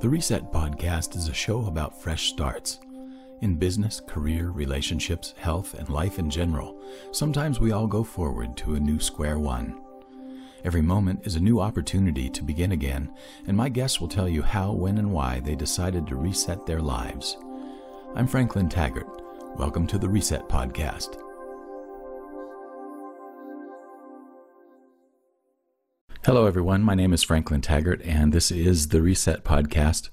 The Reset Podcast is a show about fresh starts. In business, career, relationships, health, and life in general, sometimes we all go forward to a new square one. Every moment is a new opportunity to begin again, and my guests will tell you how, when, and why they decided to reset their lives. I'm Franklin Taggart. Welcome to the Reset Podcast. Hello, everyone. My name is Franklin Taggart, and this is the Reset Podcast.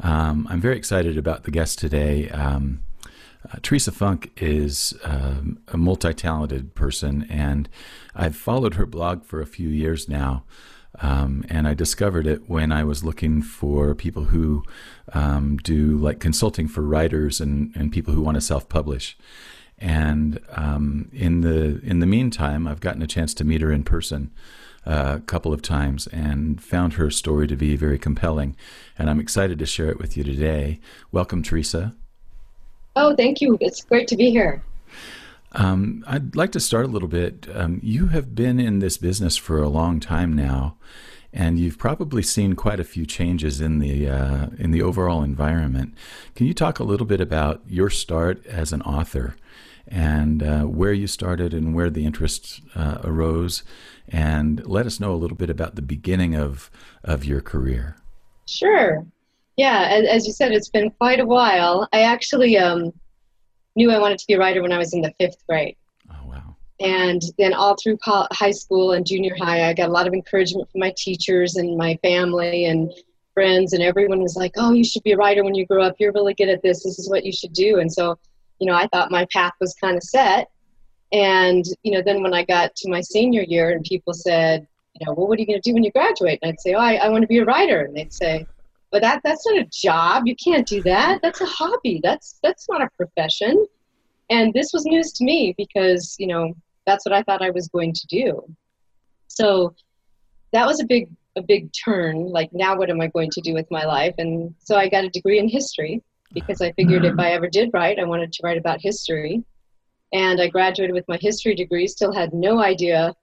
Um, I'm very excited about the guest today. Um, uh, Teresa Funke is um, a multi talented person, and I've followed her blog for a few years now. Um, and I discovered it when I was looking for people who um, do like consulting for writers and, and people who want to self publish. And um, in the in the meantime, I've gotten a chance to meet her in person a couple of times and found her story to be very compelling. And I'm excited to share it with you today. Welcome, Teresa. Oh, thank you. It's great to be here. Um, I'd like to start a little bit. Um, you have been in this business for a long time now, and you've probably seen quite a few changes in the uh, in the overall environment. Can you talk a little bit about your start as an author and uh, where you started and where the interest uh, arose, and let us know a little bit about the beginning of of your career. Sure. Yeah, as, as you said, it's been quite a while. I actually um, knew I wanted to be a writer when I was in the fifth grade. Oh wow! And then all through high school and junior high, I got a lot of encouragement from my teachers and my family and friends, and everyone was like, "Oh, you should be a writer when you grow up. You're really good at this. This is what you should do." And so, you know, I thought my path was kind of set. And you know, then when I got to my senior year, and people said, you know, well, what are you going to do when you graduate? And I'd say, oh, I, I want to be a writer. And they'd say, but that that's not a job. You can't do that. That's a hobby. That's that's not a profession. And this was news to me because you know that's what I thought I was going to do. So that was a big a big turn. Like now, what am I going to do with my life? And so I got a degree in history because I figured if I ever did write, I wanted to write about history. And I graduated with my history degree. Still had no idea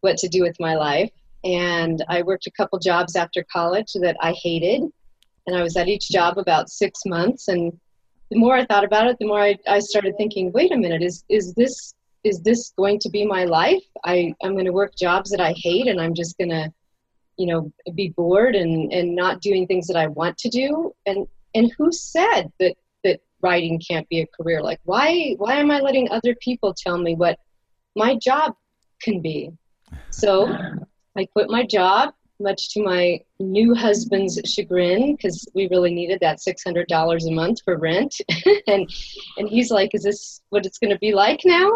what to do with my life. And I worked a couple jobs after college that I hated. And I was at each job about six months. And the more I thought about it, the more I, I started thinking, wait a minute, is, is this is this going to be my life? I, I'm going to work jobs that I hate and I'm just going to, you know, be bored and, and not doing things that I want to do. And, and who said that writing can't be a career? Like, why, why am I letting other people tell me what my job can be? So I quit my job, much to my new husband's chagrin, because we really needed that $600 a month for rent. and, and he's like, Is this what it's going to be like now?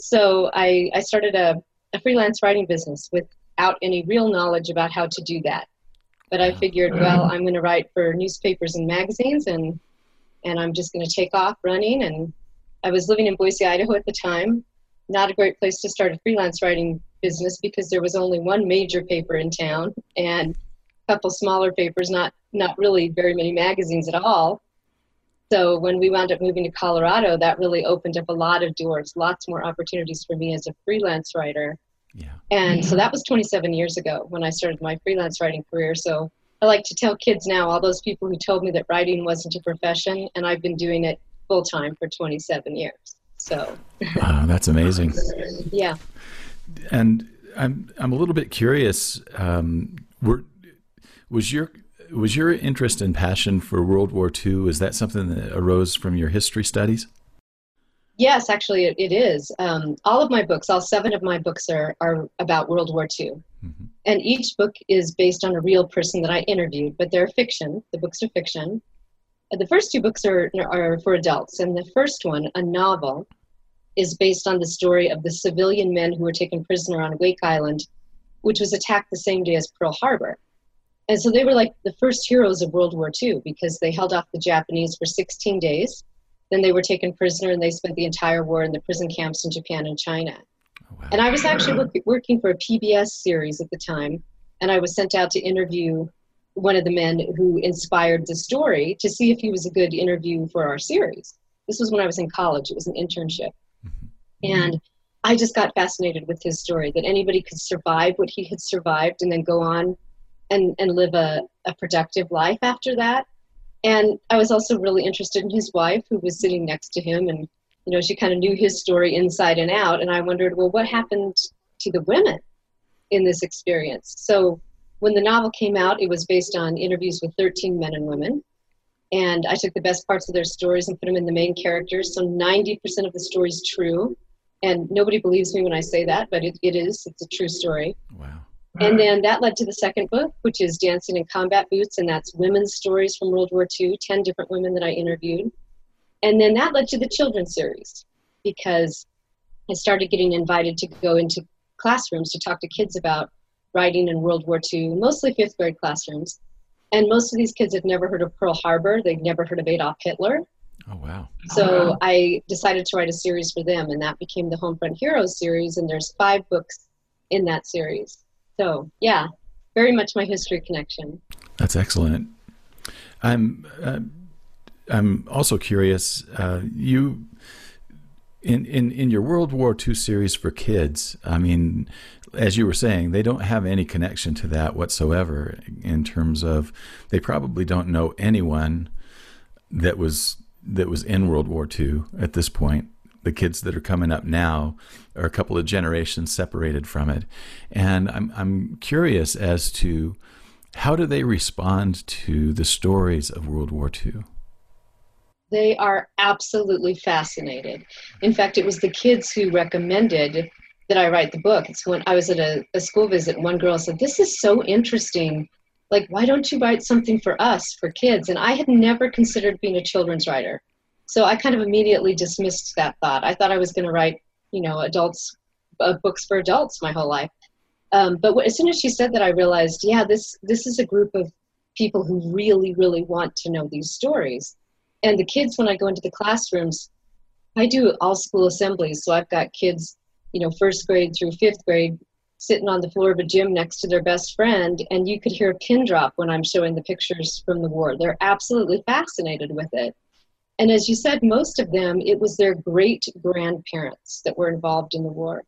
So I, I started a, a freelance writing business without any real knowledge about how to do that. But I figured, well, I'm going to write for newspapers and magazines, and and I'm just going to take off running. And I was living in Boise, Idaho at the time. Not a great place to start a freelance writing business because there was only one major paper in town and a couple smaller papers, not not really very many magazines at all. So when we wound up moving to Colorado, that really opened up a lot of doors, lots more opportunities for me as a freelance writer. Yeah. And so that was 27 years ago when I started my freelance writing career. So I like to tell kids now, all those people who told me that writing wasn't a profession, and I've been doing it full time for 27 years. So. Wow, that's amazing. yeah. And I'm I'm a little bit curious. Um, were, was your was your interest and passion for World War II? Is that something that arose from your history studies? Yes, actually, it, it is. Um, all of my books, all seven of my books, are are about World War II, mm-hmm. and each book is based on a real person that I interviewed. But they're fiction. The books are fiction. The first two books are are for adults, and the first one, a novel, is based on the story of the civilian men who were taken prisoner on Wake Island, which was attacked the same day as Pearl Harbor. And so they were like the first heroes of World War II because they held off the Japanese for 16 days. Then they were taken prisoner and they spent the entire war in the prison camps in Japan and China. Wow. And I was actually work, working for a PBS series at the time, and I was sent out to interview one of the men who inspired the story to see if he was a good interview for our series. This was when I was in college, it was an internship. Mm-hmm. And I just got fascinated with his story that anybody could survive what he had survived and then go on and, and live a, a productive life after that. And I was also really interested in his wife, who was sitting next to him, and you know she kind of knew his story inside and out. And I wondered, well, what happened to the women in this experience? So when the novel came out, it was based on interviews with 13 men and women. And I took the best parts of their stories and put them in the main characters. So 90% of the story is true. And nobody believes me when I say that, but it, it is. It's a true story. Wow. And then that led to the second book, which is Dancing in Combat Boots, and that's women's stories from World War II, 10 different women that I interviewed. And then that led to the children's series because I started getting invited to go into classrooms to talk to kids about writing in World War II, mostly fifth grade classrooms. And most of these kids had never heard of Pearl Harbor, they'd never heard of Adolf Hitler. Oh, wow. So I decided to write a series for them, and that became the Homefront Heroes series, and there's five books in that series. So, yeah, very much my history connection. That's excellent. I'm uh, I'm also curious. Uh, you in, in in your World War II series for kids. I mean, as you were saying, they don't have any connection to that whatsoever. In terms of, they probably don't know anyone that was that was in World War II at this point. The kids that are coming up now are a couple of generations separated from it, and I'm I'm curious as to how do they respond to the stories of World War II. They are absolutely fascinated. In fact, it was the kids who recommended that I write the book. It's when I was at a, a school visit, one girl said, This is so interesting. Like, why don't you write something for us, for kids? And I had never considered being a children's writer. So I kind of immediately dismissed that thought. I thought I was going to write, you know, adults, uh, books for adults my whole life. Um, but as soon as she said that, I realized, yeah, this this is a group of people who really, really want to know these stories. And the kids, when I go into the classrooms, I do all school assemblies. So I've got kids, you know, first grade through fifth grade, sitting on the floor of a gym next to their best friend, and you could hear a pin drop when I'm showing the pictures from the war. They're absolutely fascinated with it. And as you said, most of them, it was their great grandparents that were involved in the war.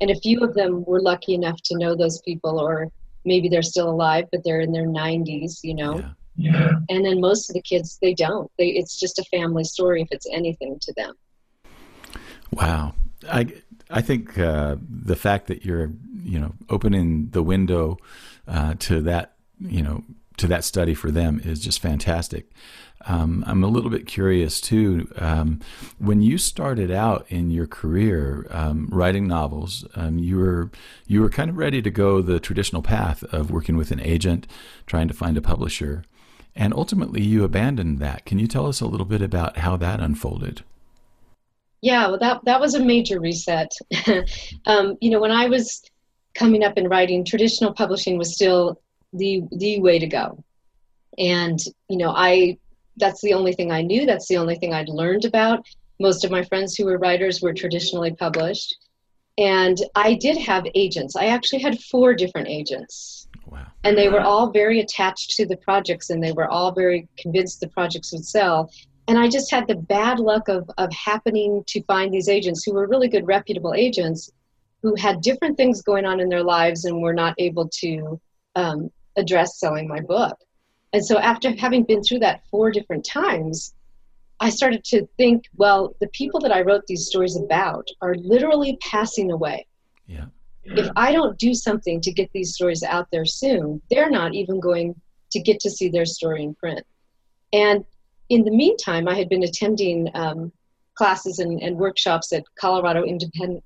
And a few of them were lucky enough to know those people, or maybe they're still alive, but they're in their 90s, you know. Yeah. Yeah. And then most of the kids, they don't. They, it's just a family story if it's anything to them. Wow. I, I think uh, the fact that you're, you know, opening the window uh, to that, you know, to that study for them is just fantastic. Um, I'm a little bit curious too. Um, when you started out in your career um, writing novels, um, you were you were kind of ready to go the traditional path of working with an agent, trying to find a publisher, and ultimately you abandoned that. Can you tell us a little bit about how that unfolded? Yeah, well, that that was a major reset. Um, you know, when I was coming up in writing, traditional publishing was still the the way to go, and you know, I that's the only thing I knew. That's the only thing I'd learned about. Most of my friends who were writers were traditionally published. And I did have agents. I actually had four different agents. Wow. And they were all very attached to the projects and they were all very convinced the projects would sell. And I just had the bad luck of, of happening to find these agents who were really good, reputable agents who had different things going on in their lives and were not able to um, address selling my book. And so after having been through that four different times, I started to think, well, the people that I wrote these stories about are literally passing away. Yeah. If I don't do something to get these stories out there soon, they're not even going to get to see their story in print. And in the meantime, I had been attending um, classes and, and workshops at Colorado Independent,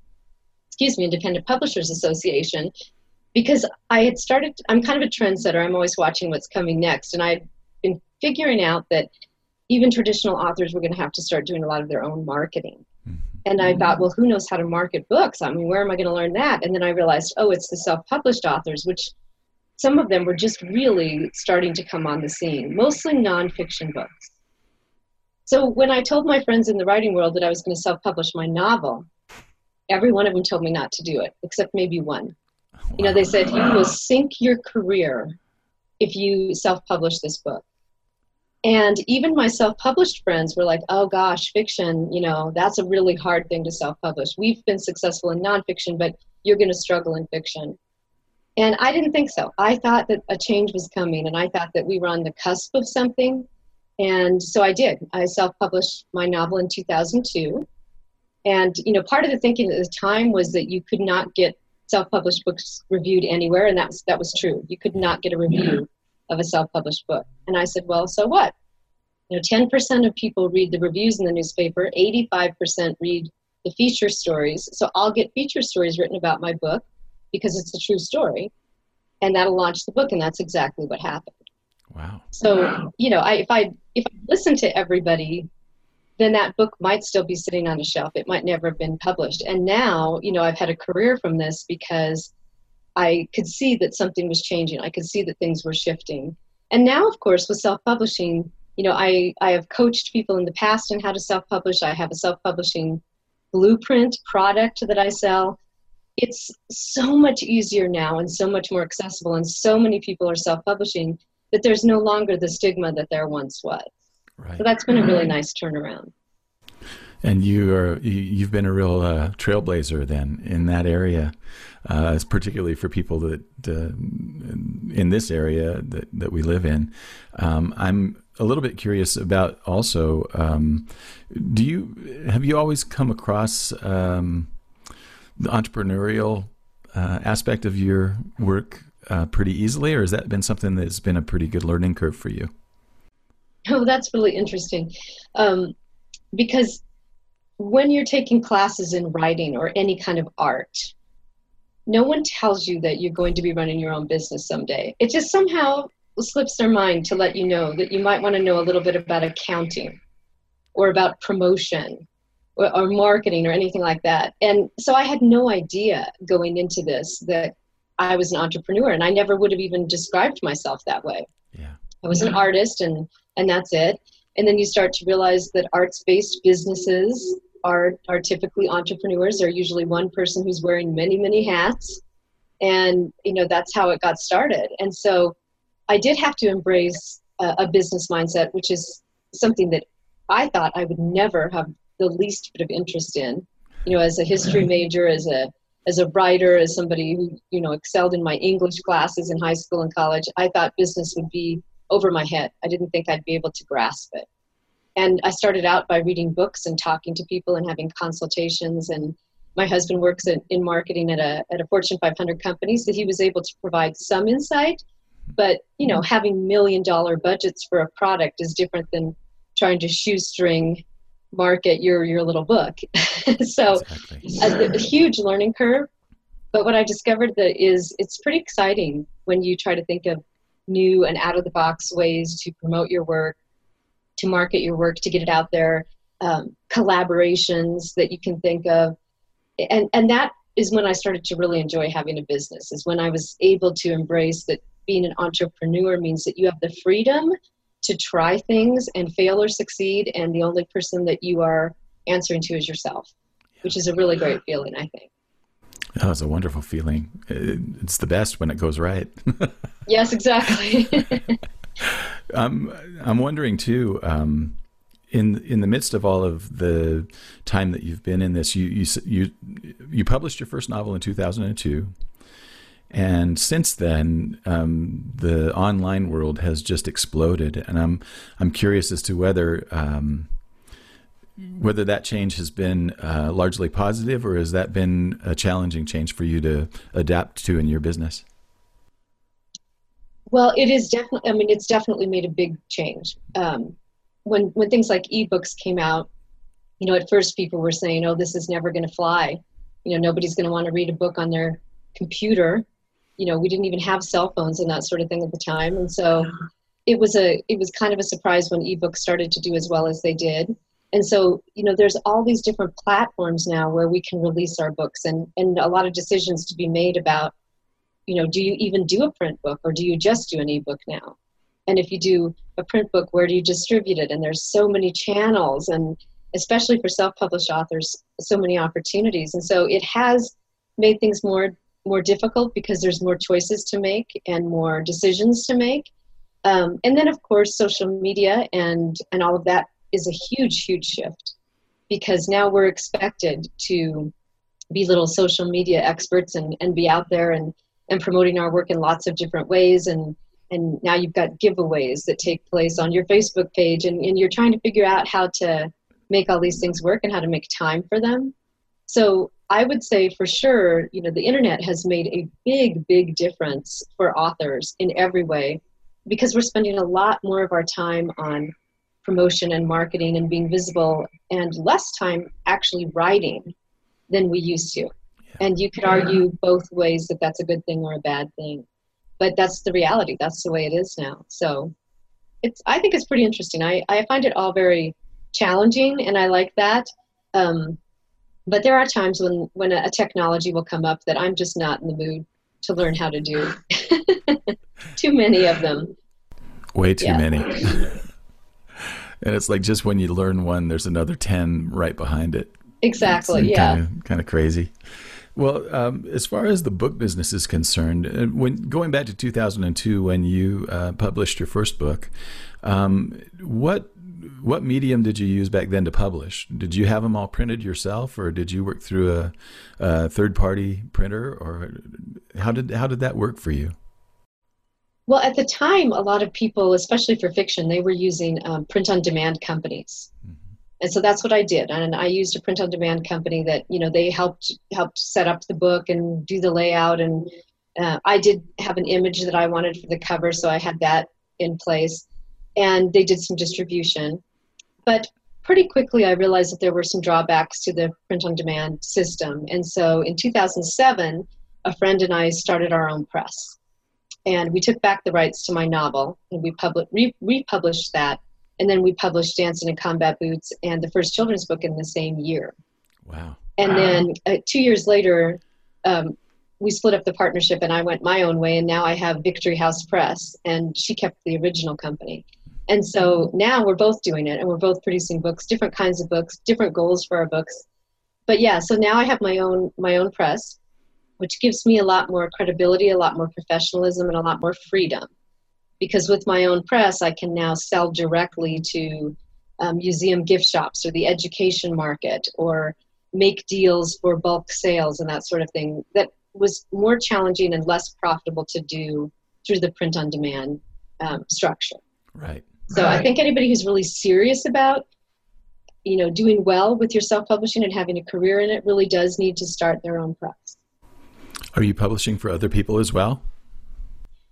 excuse me, Independent Publishers Association, because I had started, I'm kind of a trendsetter. I'm always watching what's coming next. And I've been figuring out that even traditional authors were going to have to start doing a lot of their own marketing. Mm-hmm. And I thought, well, who knows how to market books? I mean, where am I going to learn that? And then I realized, oh, it's the self published authors, which some of them were just really starting to come on the scene, mostly nonfiction books. So when I told my friends in the writing world that I was going to self publish my novel, every one of them told me not to do it, except maybe one. You know, they said you will sink your career if you self-publish this book. And even my self-published friends were like, "Oh gosh, fiction, you know, that's a really hard thing to self-publish. We've been successful in nonfiction, but you're going to struggle in fiction." And I didn't think so. I thought that a change was coming, and I thought that we were on the cusp of something. And so I did. I self-published my novel in 2002. And you know, part of the thinking at the time was that you could not get self-published books reviewed anywhere, and that was that was true. You could not get a review of a self-published book. And I said, well, so what? You know, 10% of people read the reviews in the newspaper, 85% read the feature stories. So I'll get feature stories written about my book because it's a true story, and that'll launch the book, and that's exactly what happened. Wow. So wow. you know, I, if I if I listen to everybody, then that book might still be sitting on a shelf. It might never have been published. And now, you know, I've had a career from this because I could see that something was changing. I could see that things were shifting. And now, of course, with self-publishing, you know, I, I have coached people in the past in how to self-publish. I have a self-publishing blueprint product that I sell. It's so much easier now and so much more accessible, and so many people are self-publishing that there's no longer the stigma that there once was. Right. So that's been a really mm-hmm. nice turnaround. And you are you've been a real uh, trailblazer then in that area, uh, particularly for people that uh, in this area that, that we live in. Um, I'm a little bit curious about also. Um, do you have you always come across um, the entrepreneurial uh, aspect of your work uh, pretty easily, or has that been something that's been a pretty good learning curve for you? Oh, that's really interesting. Um, because when you're taking classes in writing or any kind of art, no one tells you that you're going to be running your own business someday. It just somehow slips their mind to let you know that you might want to know a little bit about accounting or about promotion or, or marketing or anything like that. And so I had no idea going into this that I was an entrepreneur, and I never would have even described myself that way. Yeah. I was an mm-hmm. artist, and and that's it. And then you start to realize that arts-based businesses are are typically entrepreneurs. They're usually one person who's wearing many many hats, and you know that's how it got started. And so, I did have to embrace a, a business mindset, which is something that I thought I would never have the least bit of interest in. You know, as a history major, as a as a writer, as somebody who you know excelled in my English classes in high school and college, I thought business would be over my head. I didn't think I'd be able to grasp it. And I started out by reading books and talking to people and having consultations. And my husband works in, in marketing at a at a Fortune 500 company, so he was able to provide some insight. But you know, having million dollar budgets for a product is different than trying to shoestring market your your little book. so exactly. a, a, huge learning curve. But what I discovered that is it's pretty exciting when you try to think of new and out of the box ways to promote your work, to market your work, to get it out there, um, collaborations that you can think of, and and that is when I started to really enjoy having a business. Is when I was able to embrace that being an entrepreneur means that you have the freedom to try things and fail or succeed, and the only person that you are answering to is yourself, which is a really great feeling, I think. Oh, it's a wonderful feeling. It's the best when it goes right. yes, exactly. I'm I'm wondering too. Um, in in the midst of all of the time that you've been in this, you you you you published your first novel in 2002. And since then, um, the online world has just exploded, and I'm I'm curious as to whether um, whether that change has been uh, largely positive, or has that been a challenging change for you to adapt to in your business? Well, it is definitely. I mean, it's definitely made a big change. Um, when when things like ebooks came out, you know, at first people were saying, "Oh, this is never going to fly." You know, nobody's going to want to read a book on their computer you know we didn't even have cell phones and that sort of thing at the time and so it was a it was kind of a surprise when ebooks started to do as well as they did and so you know there's all these different platforms now where we can release our books and and a lot of decisions to be made about you know do you even do a print book or do you just do an ebook now? And if you do a print book where do you distribute it? And there's so many channels and especially for self-published authors so many opportunities. And so it has made things more more difficult because there's more choices to make and more decisions to make. Um, and then, of course, social media and and all of that is a huge, huge shift because now we're expected to be little social media experts and, and be out there and and promoting our work in lots of different ways. And and now you've got giveaways that take place on your facebook page and, and you're trying to figure out how to make all these things work and how to make time for them. So i would say for sure you know the internet has made a big big difference for authors in every way because we're spending a lot more of our time on promotion and marketing and being visible and less time actually writing than we used to. And you could argue both ways that that's a good thing or a bad thing. But that's the reality. That's the way it is now. So it's i think it's pretty interesting. I, I find it all very challenging and i like that. Um, but there are times when when a, technology will come up that i'm just not in the mood to learn how to do. Too many of them. Way too yeah. many and it's like just when you learn one there's another 10 right behind it exactly yeah kind of, kind of crazy well, um, as far as the book business is concerned, uh, when going back to 2002, when you uh, published your first book, um, what what medium did you use back then to publish? Did you have them all printed yourself, or did you work through a, a third party printer, or how did how did that work for you? Well, at the time, a lot of people, especially for fiction, they were using um, print on demand companies. Mm-hmm and so that's what I did. And I used a print on demand company that you know they helped helped set up the book and do the layout. And uh, I did have an image that I wanted for the cover, so I had that in place. And they did some distribution, but pretty quickly I realized that there were some drawbacks to the print on demand system. And so in 2007, a friend and I started our own press. And we took back the rights to my novel and we publi- re- republished that and then we published Dancing in Combat Boots and the first children's book in the same year. Wow. And wow. then uh, two years later, um, we split up the partnership and I went my own way. And now I have Victory House Press, and she kept the original company. And so now we're both doing it and we're both producing books, different kinds of books, different goals for our books. But yeah, so now I have my own my own press, which gives me a lot more credibility, a lot more professionalism, and a lot more freedom because with my own press, I can now sell directly to um, museum gift shops or the education market or make deals for bulk sales and that sort of thing. That was more challenging and less profitable to do through the print on demand um, structure. Right. So right. I think anybody who's really serious about you know doing well with your self-publishing and having a career in it really does need to start their own press. Are you publishing for other people as well?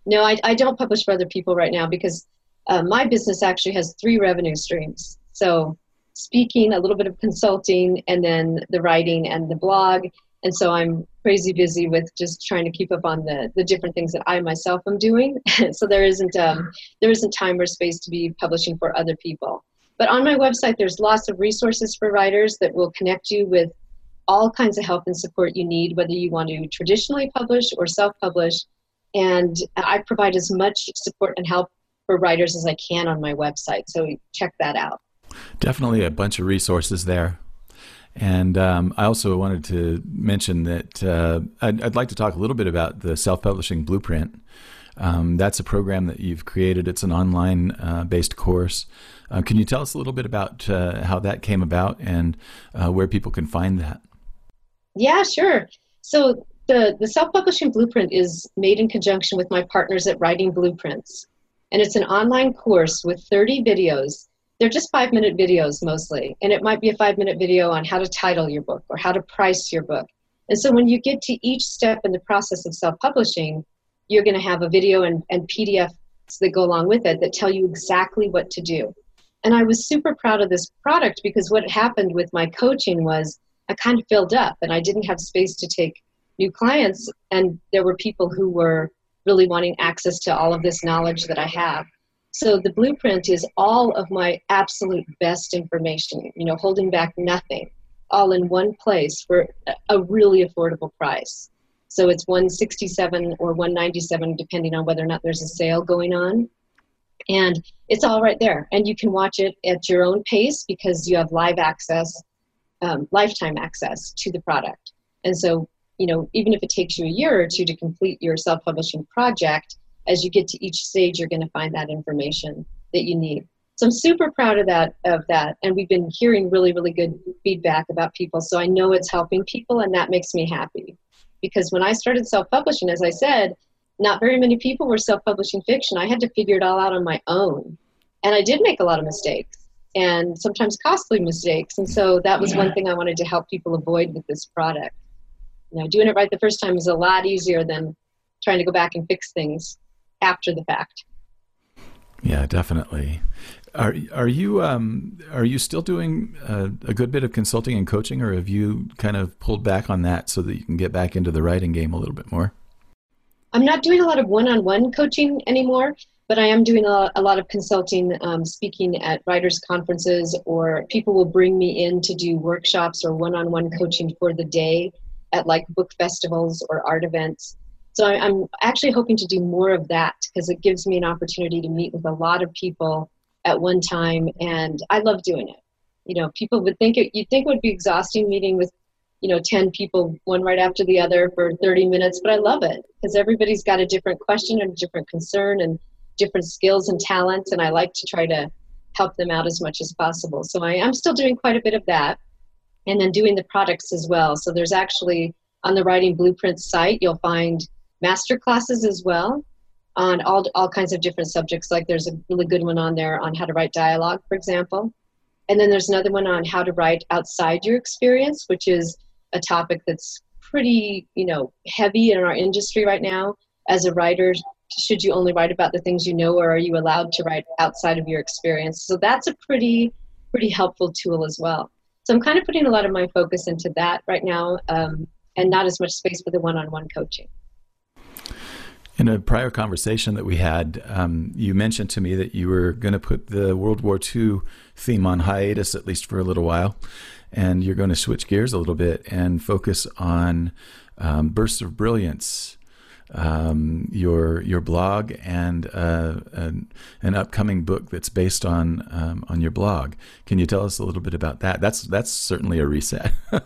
No, I, I don't publish for other people right now because uh, my business actually has three revenue streams. So, speaking, a little bit of consulting, and then the writing and the blog. And so I'm crazy busy with just trying to keep up on the, the different things that I myself am doing. so there isn't um, there isn't time or space to be publishing for other people. But on my website, there's lots of resources for writers that will connect you with all kinds of help and support you need, whether you want to traditionally publish or self-publish and I provide as much support and help for writers as I can on my website. So check that out. Definitely a bunch of resources there. And um, I also wanted to mention that uh, I'd, I'd, like to talk a little bit about the self publishing blueprint. Um, that's a program that you've created, it's an online uh, based course. Uh, can you tell us a little bit about uh, how that came about and uh, where people can find that? Yeah, sure. So the, the self-publishing blueprint is made in conjunction with my partners at Writing Blueprints. And it's an online course with 30 videos. They're just five minute videos mostly. And it might be a five minute video on how to title your book or how to price your book. And so when you get to each step in the process of self-publishing, you're going to have a video and, and PDFs that go along with it that tell you exactly what to do. And I was super proud of this product because what happened with my coaching was I kind of filled up and I didn't have space to take new clients and there were people who were really wanting access to all of this knowledge that I have. So the blueprint is all of my absolute best information, you know, holding back nothing, all in one place for a really affordable price. So it's 167 or 197 depending on whether or not there's a sale going on. And it's all right there. And you can watch it at your own pace because you have live access, um, lifetime access to the product. And so you know, even if it takes you a year or two to complete your self-publishing project, as you get to each stage, you're going to find that information that you need. So I'm super proud of that of that, and we've been hearing really, really good feedback about people. So I know it's helping people, and that makes me happy. because when I started self publishing, as I said, not very many people were self publishing fiction. I had to figure it all out on my own. And I did make a lot of mistakes and sometimes costly mistakes. And so that was one thing I wanted to help people avoid with this product. You know, doing it right the first time is a lot easier than trying to go back and fix things after the fact. Yeah, definitely. Are are you um, are you still doing a, a, good bit of consulting and coaching, or have you kind of pulled back on that so that you can get back into the writing game a little bit more? I'm not doing a lot of one-on-one coaching anymore, but I am doing a, lot of consulting, um, speaking at writers' conferences, or people will bring me in to do workshops or one-on-one coaching for the day at like book festivals or art events. So I'm actually hoping to do more of that because it gives me an opportunity to meet with a lot of people at one time, and I love doing it. You know, people would think it, you'd think it would be exhausting meeting with, you know, 10 people, one right after the other for 30 minutes, but I love it because everybody's got a different question and a different concern and different skills and talents, and I like to try to help them out as much as possible. So I am still doing quite a bit of that, and then doing the products as well. So there's actually on the Writing Blueprint site, you'll find master classes as well on all, all kinds of different subjects. Like there's a really good one on there on how to write dialogue, for example. And then there's another one on how to write outside your experience, which is a topic that's pretty, you know, heavy in our industry right now. As a writer, should you only write about the things you know, or are you allowed to write outside of your experience? So that's a pretty, pretty helpful tool as well. So I'm kind of putting a lot of my focus into that right now, um, and not as much space for the one-on-one coaching. In a prior conversation that we had, um, you mentioned to me that you were going to put the World War II theme on hiatus, at least for a little while, and you're going to switch gears a little bit and focus on um, bursts of brilliance um, your your blog and uh, an, an, upcoming book that's based on um, on your blog. Can you tell us a little bit about that? That's that's certainly a reset.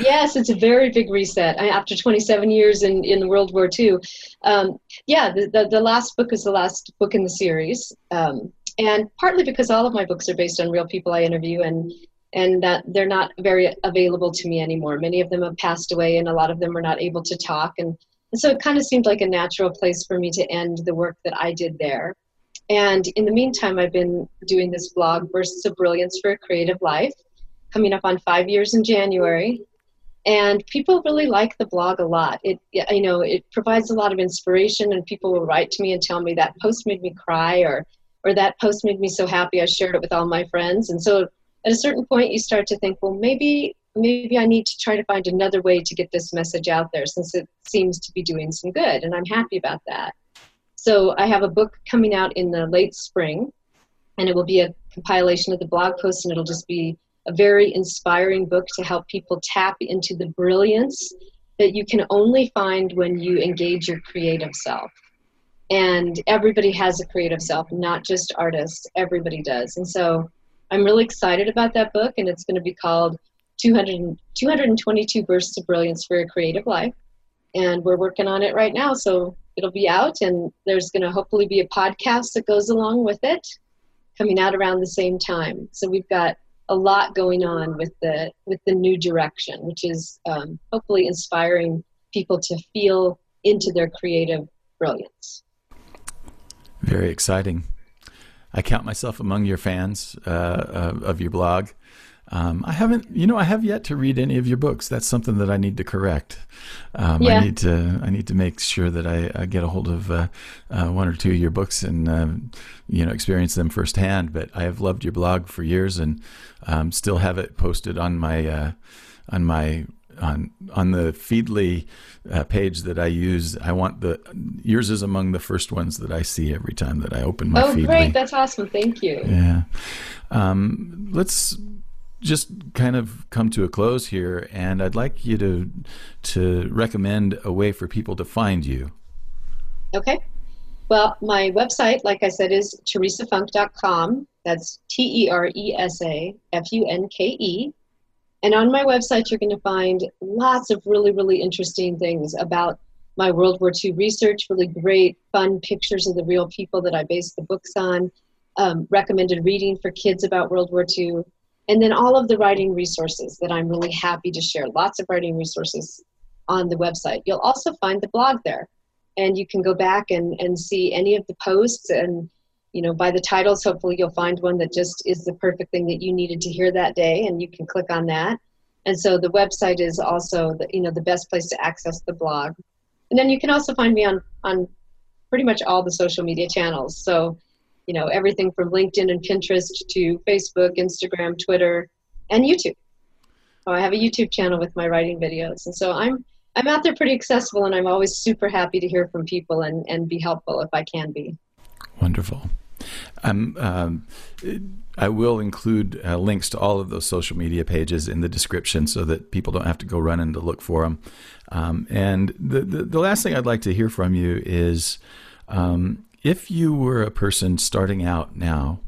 yes, it's a very big reset. I, after 27 years in in World War II, um, yeah, the, the, the last book is the last book in the series, um, and partly because all of my books are based on real people I interview and. And that they're not very available to me anymore. Many of them have passed away, and a lot of them are not able to talk. And so it kind of seemed like a natural place for me to end the work that I did there. And in the meantime, I've been doing this blog, Bursts of Brilliance for a Creative Life, coming up on five years in January. And people really like the blog a lot. It, you know, it provides a lot of inspiration, and people will write to me and tell me that post made me cry, or, or that post made me so happy I shared it with all my friends. And so, at a certain point, you start to think, well, maybe maybe I need to try to find another way to get this message out there since it seems to be doing some good, and I'm happy about that. So I have a book coming out in the late spring, and it will be a compilation of the blog posts, and it'll just be a very inspiring book to help people tap into the brilliance that you can only find when you engage your creative self. And everybody has a creative self, not just artists. Everybody does. And so I'm really excited about that book, and it's going to be called 200, 222 bursts of brilliance for a creative life. And we're working on it right now so it'll be out and there's going to hopefully be a podcast that goes along with it coming out around the same time. So we've got a lot going on with the with the new direction which is um, hopefully inspiring people to feel into their creative brilliance. Very exciting. I count myself among your fans uh, of your blog um, I haven't, you know, I have yet to read any of your books. That's something that I need to correct. Um, yeah. I need to, I need to make sure that I, I get a hold of uh, uh, one or two of your books and, uh, you know, experience them firsthand. But I have loved your blog for years and um, still have it posted on my, uh, on my on on the Feedly uh, page that I use, I want the yours is among the first ones that I see every time that I open my. Oh, Feedly. great! That's awesome. Thank you. Yeah, um, let's just kind of come to a close here, and I'd like you to to recommend a way for people to find you. Okay. Well, my website, like I said, is teresafunke.com. That's T E R E S A F U N K E. And on my website, you're going to find lots of really, really interesting things about my World War II research, really great, fun pictures of the real people that I based the books on, um, recommended reading for kids about World War II, and then all of the writing resources that I'm really happy to share. Lots of writing resources on the website. You'll also find the blog there, and you can go back and, and see any of the posts. And you know by the titles hopefully you'll find one that just is the perfect thing that you needed to hear that day and you can click on that. And so the website is also the you know the best place to access the blog. And then you can also find me on on pretty much all the social media channels. So you know everything from linkedin and pinterest to facebook instagram twitter and youtube. So i have a youtube channel with my writing videos. And so i'm i'm out there pretty accessible and i'm always super happy to hear from people and and be helpful if i can be. Wonderful. Um, um, I will include uh, links to all of those social media pages in the description so that people don't have to go running to look for them. Um, and the, the, the, last thing I'd like to hear from you is um, if you were a person starting out now,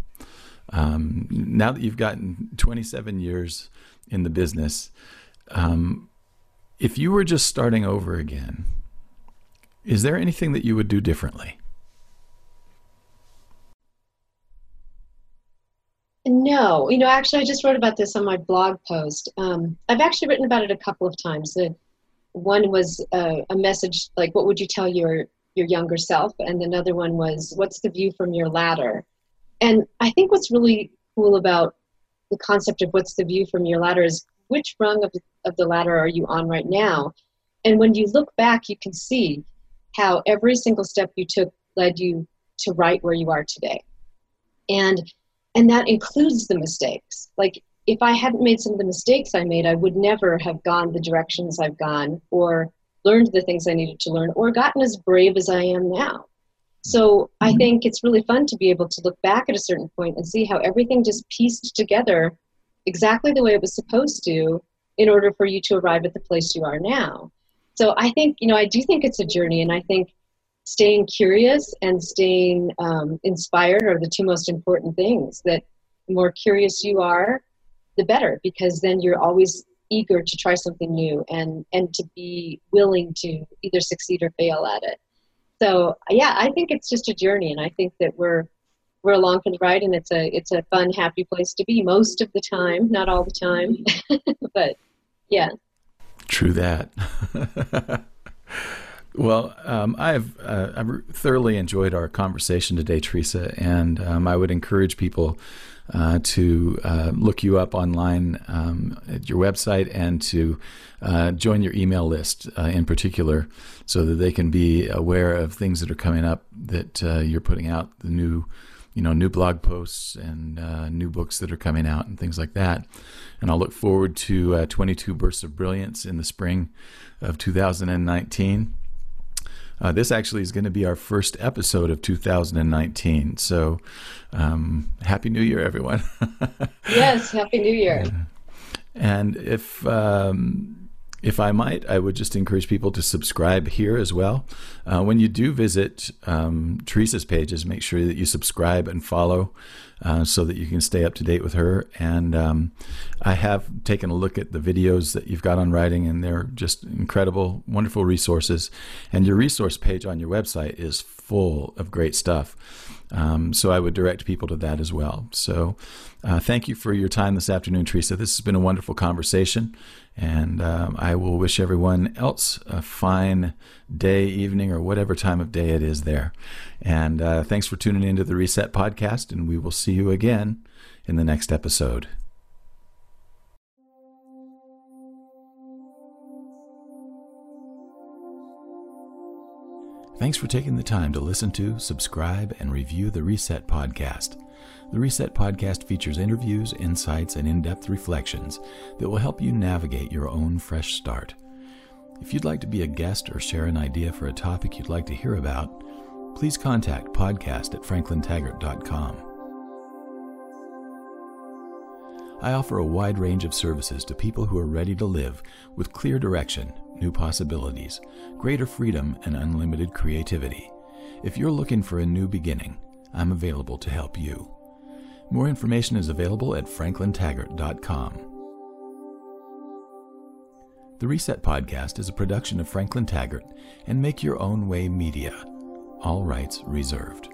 um, now that you've gotten 27 years in the business, um, if you were just starting over again, is there anything that you would do differently? No, you know, actually, I just wrote about this on my blog post. Um, I've actually written about it a couple of times. The, one was a, a message like, "What would you tell your your younger self?" and another one was, "What's the view from your ladder?" And I think what's really cool about the concept of what's the view from your ladder is which rung of the, of the ladder are you on right now? And when you look back, you can see how every single step you took led you to right where you are today. And and that includes the mistakes like if i hadn't made some of the mistakes i made i would never have gone the directions i've gone or learned the things i needed to learn or gotten as brave as i am now so i mm-hmm. think it's really fun to be able to look back at a certain point and see how everything just pieced together exactly the way it was supposed to in order for you to arrive at the place you are now so i think you know i do think it's a journey and i think staying curious and staying um, inspired are the two most important things that the more curious you are the better because then you're always eager to try something new and and to be willing to either succeed or fail at it. So yeah i think it's just a journey and i think that we're we're along for the ride and it's a it's a fun happy place to be most of the time not all the time but yeah. True that. Well, um, I've uh, I've thoroughly enjoyed our conversation today, Teresa, and um, I would encourage people uh, to uh, look you up online um, at your website and to uh, join your email list uh, in particular, so that they can be aware of things that are coming up that uh, you're putting out the new. You know, new blog posts and new books that are coming out and things like that. And I'll look forward to 22 Bursts of Brilliance in the spring of 2019. Uh, this actually is going to be our first episode of 2019. So, um, Happy New Year, everyone. yes, Happy New Year. And if um, if I might, I would just encourage people to subscribe here as well. Uh, when you do visit um, Teresa's pages, make sure that you subscribe and follow uh, so that you can stay up to date with her. And um, I have taken a look at the videos that you've got on writing, and they're just incredible, wonderful resources. And your resource page on your website is full of great stuff. Um, so I would direct people to that as well. So uh, thank you for your time this afternoon, Teresa. This has been a wonderful conversation. And um, I will wish everyone else a fine day, evening, or whatever time of day it is there. And uh, thanks for tuning into the Reset Podcast, and we will see you again in the next episode. Thanks for taking the time to listen to, subscribe, and review the Reset Podcast. The Reset Podcast features interviews, insights, and in depth reflections that will help you navigate your own fresh start. If you'd like to be a guest or share an idea for a topic you'd like to hear about, please contact podcast at franklintaggart.com. I offer a wide range of services to people who are ready to live with clear direction, new possibilities, greater freedom, and unlimited creativity. If you're looking for a new beginning, I'm available to help you. More information is available at franklintaggart.com. The Reset Podcast is a production of Franklin Taggart and Make Your Own Way Media. All rights reserved.